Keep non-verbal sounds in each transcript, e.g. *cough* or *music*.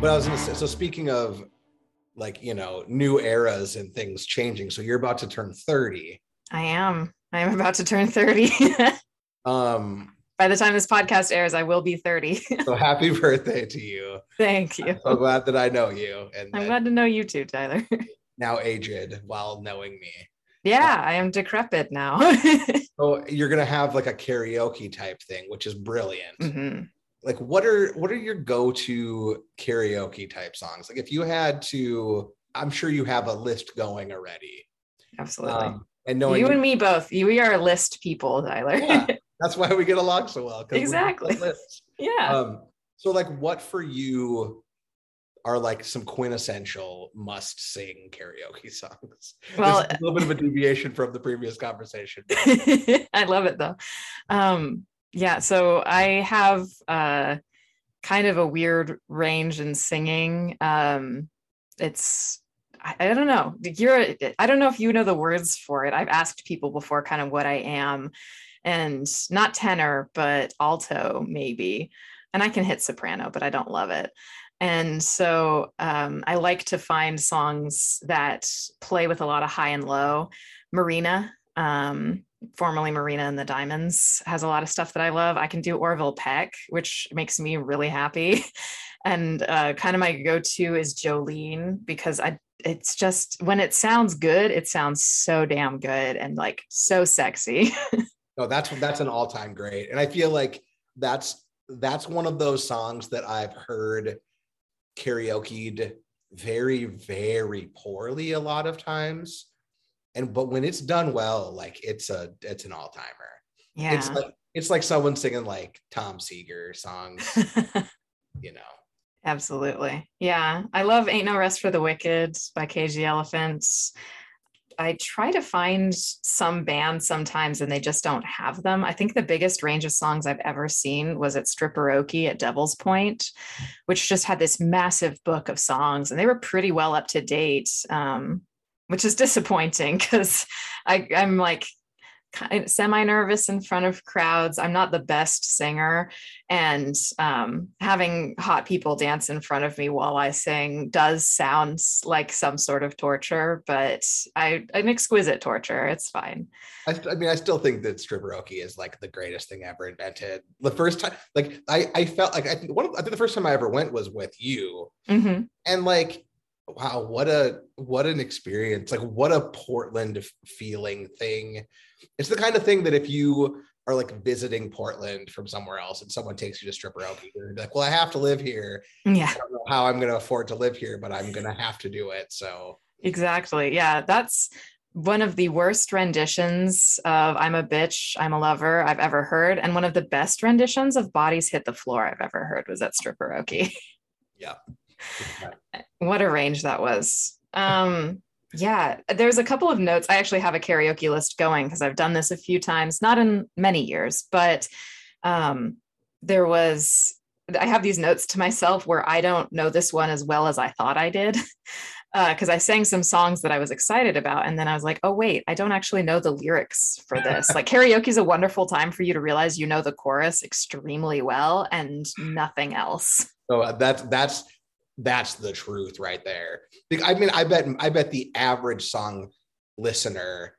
But I was gonna say, so speaking of like, you know, new eras and things changing. So you're about to turn 30. I am. I am about to turn 30. *laughs* um by the time this podcast airs, I will be 30. *laughs* so happy birthday to you. Thank you. I'm so glad that I know you. And I'm glad to know you too, Tyler. *laughs* now aged while knowing me. Yeah, I am decrepit now. so you're gonna have like a karaoke type thing, which is brilliant. Mm-hmm. Like, what are what are your go-to karaoke type songs? Like, if you had to, I'm sure you have a list going already. Absolutely. Um, and knowing you and me both, you, we are list people, Tyler. Yeah. *laughs* That's why we get along so well. Exactly. Yeah. Um, so like what for you are like some quintessential must sing karaoke *laughs* songs? Well, a little bit of a deviation from the previous conversation. *laughs* I love it though. Um, yeah, so I have uh, kind of a weird range in singing. Um, it's I, I don't know. You're I don't know if you know the words for it. I've asked people before kind of what I am and not tenor, but alto maybe. And I can hit soprano, but I don't love it. And so um, I like to find songs that play with a lot of high and low. Marina, um, formerly Marina and the Diamonds, has a lot of stuff that I love. I can do Orville Peck, which makes me really happy. *laughs* And uh, kind of my go-to is Jolene because I it's just when it sounds good, it sounds so damn good and like so sexy. *laughs* No, that's that's an all-time great. And I feel like that's that's one of those songs that I've heard karaokeed very, very poorly a lot of times. And but when it's done well, like it's a it's an all-timer. Yeah. It's like it's like someone singing like Tom Seeger songs, *laughs* you know. Absolutely. Yeah. I love Ain't No Rest for the Wicked by Cage the Elephants. I try to find some bands sometimes and they just don't have them. I think the biggest range of songs I've ever seen was at Stripperoke at Devil's Point, which just had this massive book of songs and they were pretty well up to date, um, which is disappointing *laughs* because I'm like, semi nervous in front of crowds. I'm not the best singer, and um, having hot people dance in front of me while I sing does sound like some sort of torture, but I an exquisite torture. It's fine. I, I mean, I still think that stripperoke is like the greatest thing ever invented. The first time, like I, I felt like I think one of, I think the first time I ever went was with you, mm-hmm. and like wow what a what an experience like what a portland feeling thing. It's the kind of thing that if you are like visiting portland from somewhere else and someone takes you to stripperoke you're like well i have to live here. Yeah. I don't know how i'm going to afford to live here but i'm going to have to do it. So exactly. Yeah that's one of the worst renditions of I'm a bitch, I'm a lover I've ever heard. And one of the best renditions of Bodies Hit the Floor I've ever heard was at Stripperoke. Yeah *laughs* what a range that was. Um, yeah, there's a couple of notes. I actually have a karaoke list going because I've done this a few times, not in many years, but um, there was, I have these notes to myself where I don't know this one as well as I thought I did. Because *laughs* uh, I sang some songs that I was excited about. And then I was like, oh, wait, I don't actually know the lyrics for this. *laughs* like, karaoke is a wonderful time for you to realize you know the chorus extremely well and nothing else. So uh, that's, that's, that's the truth right there. I mean, I bet I bet the average song listener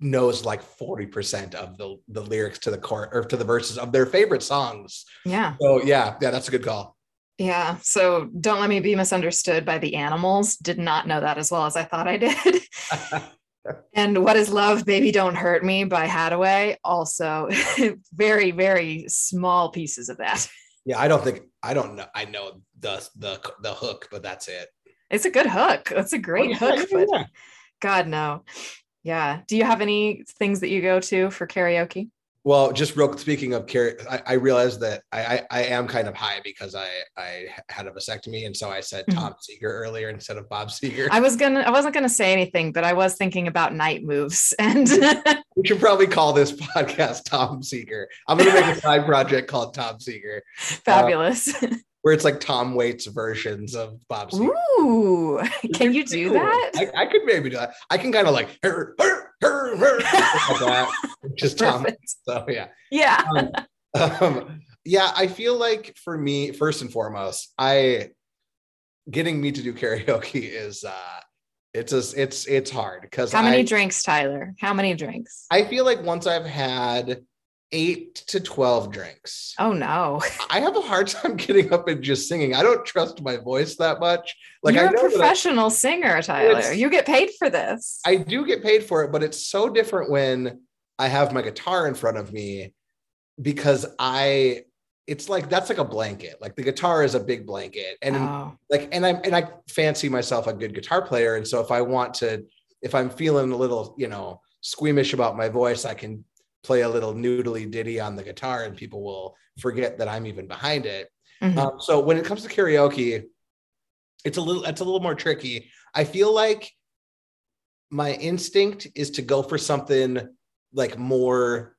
knows like 40% of the the lyrics to the court or to the verses of their favorite songs. Yeah. So yeah, yeah, that's a good call. Yeah. So don't let me be misunderstood by the animals. Did not know that as well as I thought I did. *laughs* and what is love baby don't hurt me by Haddaway also *laughs* very very small pieces of that yeah i don't think i don't know i know the the the hook, but that's it. It's a good hook. That's a great oh, yeah, hook, yeah, but yeah. God no. Yeah. Do you have any things that you go to for karaoke? Well, just real speaking of care, I, I realized that I, I, I am kind of high because I I had a vasectomy, and so I said mm-hmm. Tom Seeger earlier instead of Bob Seger. I was gonna I wasn't gonna say anything, but I was thinking about night moves, *laughs* and we should probably call this podcast Tom Seeger. I'm gonna make a side project called Tom Seeger. *laughs* Fabulous. Uh, where it's like Tom Waits versions of Bob Seger. Ooh, *laughs* can you do cool. that? I, I, could maybe do that. I can kind of like her, her, her, her, *laughs* like that. Just Tom. So yeah. Yeah. Um, um, yeah, I feel like for me, first and foremost, I getting me to do karaoke is uh it's a, it's it's hard because How many I, drinks, Tyler? How many drinks? I feel like once I've had eight to 12 drinks, Oh no. *laughs* I have a hard time getting up and just singing. I don't trust my voice that much. Like You're I a that I- professional singer, Tyler. You get paid for this. I do get paid for it, but it's so different when I have my guitar in front of me because I it's like that's like a blanket. Like the guitar is a big blanket. And oh. like and I and I fancy myself a good guitar player. And so if I want to, if I'm feeling a little, you know, squeamish about my voice, I can play a little noodly ditty on the guitar and people will forget that I'm even behind it. Mhm. Um, so when it comes to karaoke, it's a little it's a little more tricky. I feel like my instinct is to go for something like more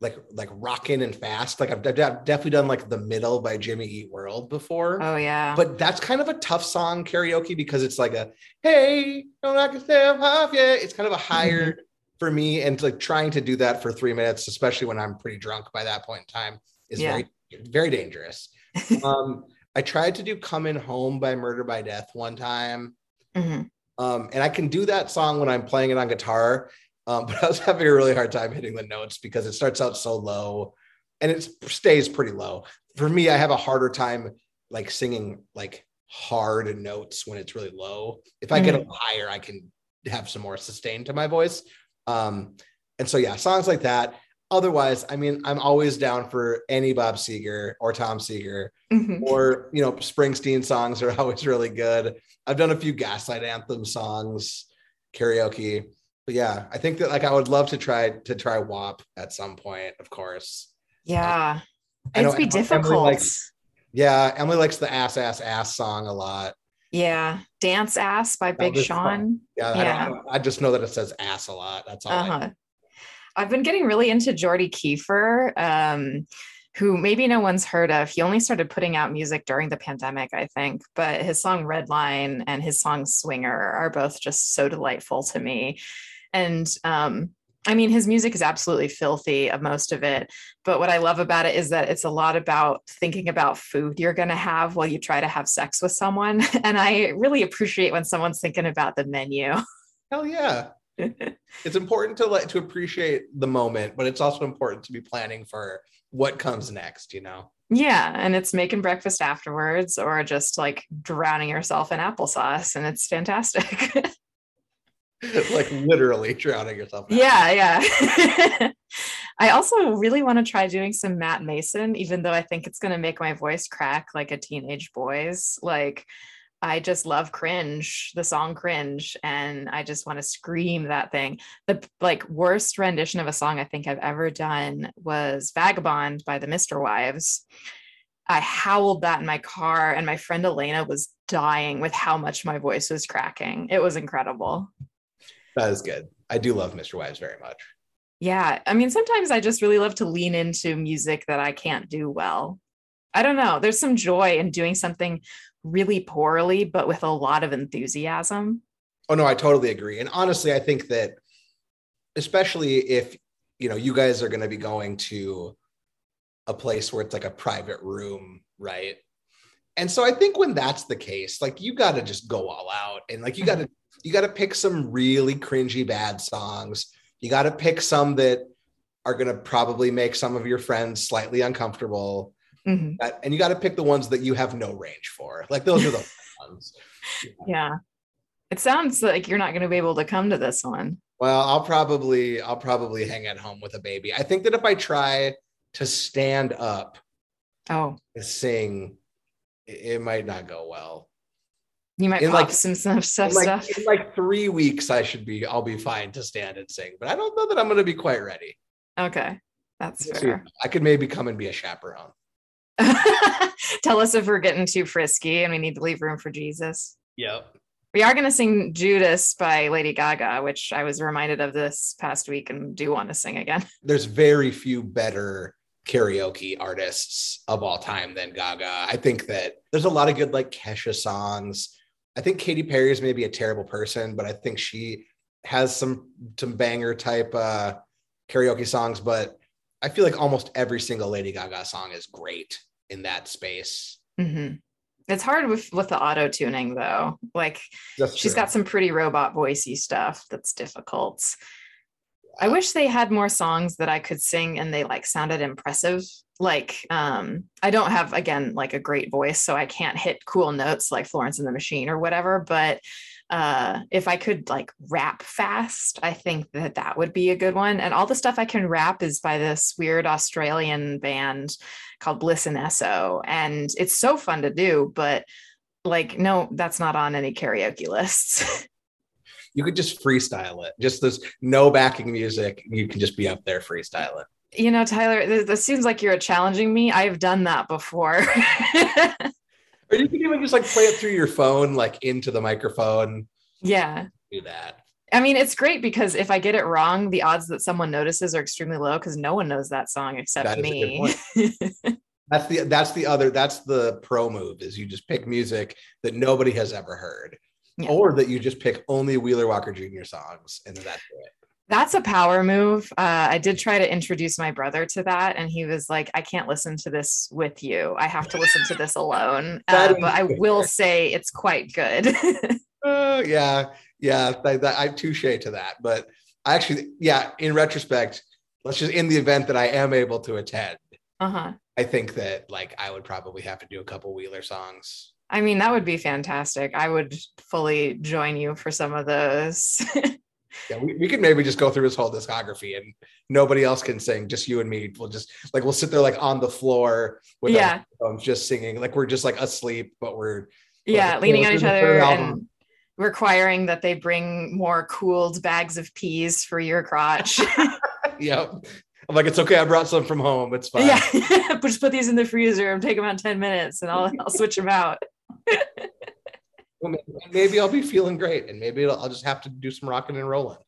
like like rocking and fast. Like I've, I've definitely done like the middle by Jimmy Eat World before. oh yeah. But that's kind of a tough song karaoke because it's like a hey, don't knock yourself off yet. It's kind of a higher for me, and like trying to do that for three minutes, especially when I'm pretty drunk by that point in time, is Yeah. very very dangerous. *laughs* um, I tried to do "Coming Home" by Murder by Death one time, Mhm. um, and I can do that song when I'm playing it on guitar. Um, *laughs* but I was having a really hard time hitting the notes because it starts out so low, and it stays pretty low. For me, I have a harder time like singing like hard notes when it's really low. If I get a higher, I can have some more sustain to my voice. Um, and so yeah, songs like that. Otherwise, I mean, I'm always down for any Bob Seger or Tom Seger Mhm. or you know, Springsteen songs are *laughs* always really good. I've done a few Gaslight Anthem songs, karaoke. But yeah, I think that like I would love to try to try WAP at some point, of course. Yeah. Know It'd be Emily- Emily difficult. likes- Yeah, Emily likes the ass ass ass song a lot. Yeah. Dance Ass by Big this song. Shawn. Yeah, I, don't, I just know that it says ass a lot. That's all. Uh-huh. I've been getting really into Geordie Kieffer, um, who maybe no one's heard of. He only started putting out music during the pandemic, I think, but his song Redline and his song Swinger are both just so delightful to me. And um, I mean, his music is absolutely filthy, of most of it. But what I love about it is that it's a lot about thinking about food you're going to have while you try to have sex with someone. *laughs* And I really appreciate when someone's thinking about the menu. Hell yeah. *laughs* it's important to like to appreciate the moment, but it's also important to be planning for what comes next, you know. Yeah, and it's making breakfast afterwards or just like drowning yourself in applesauce and it's fantastic. *laughs* *laughs* like literally drowning yourself. out. yeah, yeah. *laughs* I also really want to try doing some Matt Maeson even though I think it's going to make my voice crack like a teenage boy's. Like I just love cringe, the song cringe and I just want to scream that thing. The like worst rendition of a song I think I've ever done was Vagabond by the MisterWives. I howled that in my car, and my friend Elena was dying with how much my voice was cracking. It was incredible. That is good. I do love MisterWives very much. Yeah. I mean, sometimes I just really love to lean into music that I can't do well. I don't know. There's some joy in doing something really poorly, but with a lot of enthusiasm. Oh no, I totally agree. And honestly, I think that especially if you know you guys are going to be going to a place where it's like a private room, right? And so I think when that's the case, like you got to just go all out and like you got to you got to pick some really cringy bad songs. You got to pick some that are going to probably make some of your friends slightly uncomfortable. Mhm. That- and you got to pick the ones that you have no range for. Like those are the *laughs* ones. Yeah. It sounds like you're not going to be able to come to this one. Well, I'll probably I'll probably hang at home with a baby. I think that if I try to stand up Oh, sing, it, it might not go well. you might In pop like- some stuff. In like, stuff. in like three weeks, I should be I'll be fine to stand and sing, but I don't know that I'm going to be quite ready. Okay. That's We'll fair. I could maybe come and be a chaperone. *laughs* Tell us if we're getting too frisky and we need to leave room for Jesus. Yep. We are going to sing Judas by Lady Gaga, which I was reminded of this past week and do want to sing again. There's very few better karaoke artists of all time than Gaga. I think that there's a lot of good like Kesha songs. I think Katy Perry is maybe a terrible person, but I think she has some some banger type uh karaoke songs. But I feel like almost every single Lady Gaga song is great in that space. hmm It's hard with with the auto tuning though. Like she's got some pretty robot voicey stuff that's difficult. I wish they had more songs that I could sing and they like sounded impressive. Like um I don't have again like a great voice so I can't hit cool notes like Florence and the Machine or whatever, but uh if I could like rap fast, I think that that would be a good one. And all the stuff I can rap is by this weird Australian band called Bliss n Eso and it's so fun to do, but like no that's not on any karaoke lists. *laughs* you could just freestyle it. Just this no backing music. You can just be up there freestyling. You know, Tyler, this, this seems like you're challenging me. I've done that before. *laughs* Or you can even just like play it through your phone, like into the microphone. yeah. Do that. I mean, it's great because if I get it wrong, the odds that someone notices are extremely low because no one knows that song except That me. *laughs* That's the that's the other that's the pro move is you just pick music that nobody has ever heard. Yeah. Or that you just pick only Wheeler Walker Jr. songs and that's it. That's a power move. Uh, I did try to introduce my brother to that, and he was like, I can't listen to this with you. I have to listen to this alone. *laughs* Uh, but I will say it's quite good. *laughs* Uh, yeah, yeah, that, that, I touche to that. But I actually, yeah, in retrospect, let's just in the event that I am able to attend, uh huh. I think that like I would probably have to do a couple Wheeler songs. I mean, that would be fantastic. I would fully join you for some of those. *laughs* Yeah, we, we could maybe just go through his whole discography and nobody else can sing, just you and me. We'll just like we'll sit there like on the floor with Yeah. phones just singing, like we're just like asleep, but we're yeah, Well, leaning on each is the third other and requiring that they bring more cooled bags of peas for your crotch. *laughs* yeah. I'm like, it's okay. I brought some from home. It's fine. yeah, *laughs* just put these in the freezer and take them out 10 minutes and I'll, I'll switch them out. Well, maybe, I'll be feeling great, and maybe I'll just have to do some rocking and rolling.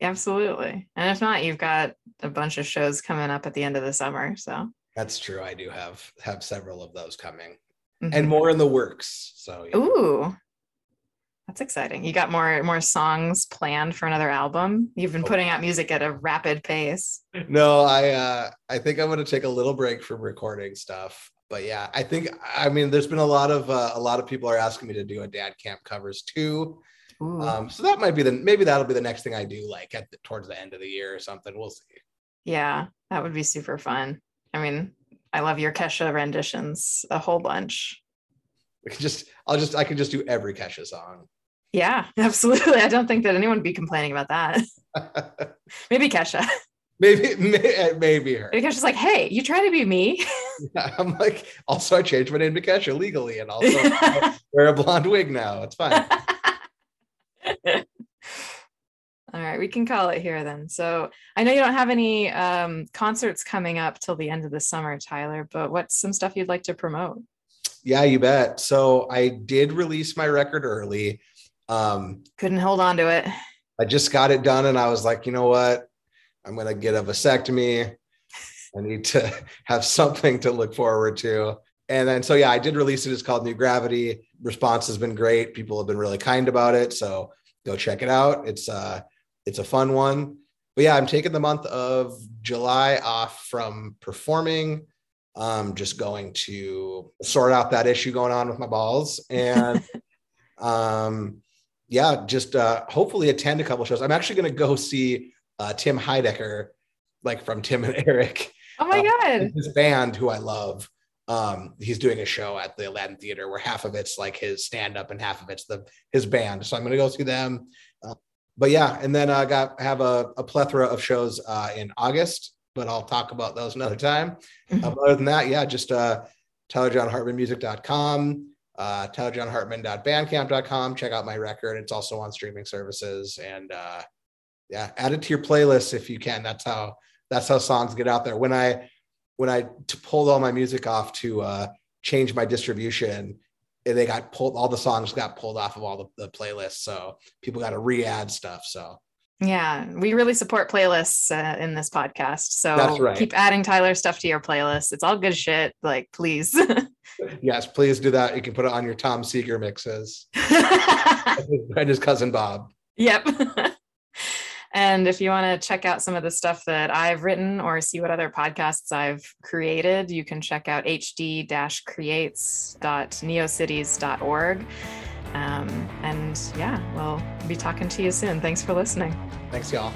Absolutely. And if not, you've got a bunch of shows coming up at the end of the summer. So, That's true. I do have have several of those coming, mhm. and more in the works. So yeah. Ooh, that's exciting. You got more more songs planned for another album. You've been Oh. putting out music at a rapid pace. no, I uh, I think I'm going to take a little break from recording stuff. But yeah, I think I mean there's been a lot of uh, a lot of people are asking me to do a dad camp covers too. Ooh. Um, so that might be the maybe that'll be the next thing I do like at the, towards the end of the year or something. We'll see. yeah, that would be super fun. I mean, I love your Kesha renditions a whole bunch. We can just I'll just I can just do every Kesha song. Yeah, *laughs* absolutely. I don't think that anyone would be complaining about that. *laughs* Maybe Kesha. Maybe *laughs* may, maybe her. Maybe Kesha's like, hey, you try to be me. *laughs* I'm like also I changed my name to Kesha legally and also *laughs* wear a blonde wig now. It's fine. All right, we can call it here then. So I know you don't have any um, concerts coming up till the end of the summer, Tyler, but what's some stuff you'd like to promote? Yeah, you bet. So I did release my record early. Um, Couldn't hold on to it. I just got it done and I was like, you know what? I'm gonna get a vasectomy. I need to *laughs* have something to look forward to. And then so yeah, I did release it. It's called New Gravity. Response has been great. People have been really kind about it. So go check it out. It's uh it's a fun one. But yeah, I'm taking the month of July off from performing. Um, just going to sort out that issue going on with my balls and *laughs* um yeah, just uh hopefully attend a couple shows. I'm actually gonna go see uh Tim Heidecker, like from Tim and Eric, *laughs* Oh my Uh, God. his band who I love. Um, he's doing a show at the Aladdin Theater where half of it's like his stand-up and half of it's the his band. So I'm gonna go see them. Uh, but yeah, and then I got have a, a plethora of shows uh in August, but I'll talk about those another time. Uh, other than that, yeah, just uh TylerJohnHartmanMusic.com, uh, TylerJohnHartman.bandcamp.com. Check out my record. It's also on streaming services. And uh, yeah, add it to your playlist if you can. That's how that's how songs get out there. When I when I t- pulled all my music off to uh, change my distribution, they got pulled. All the songs got pulled off of all the, the playlists, so people got to re-add stuff. So Yeah, we really support playlists uh, in this podcast. So right. keep adding Tyler stuff to your playlist. It's all good shit. Like, please. *laughs* yes, please do that. You can put it on your Tom Seeger mixes *laughs* *laughs* and his cousin Bob. Yep. And if you want to check out some of the stuff that I've written or see what other podcasts I've created, you can check out hd creates.neocities.org. Um, and yeah, we'll be talking to you soon. Thanks for listening. Thanks, y'all.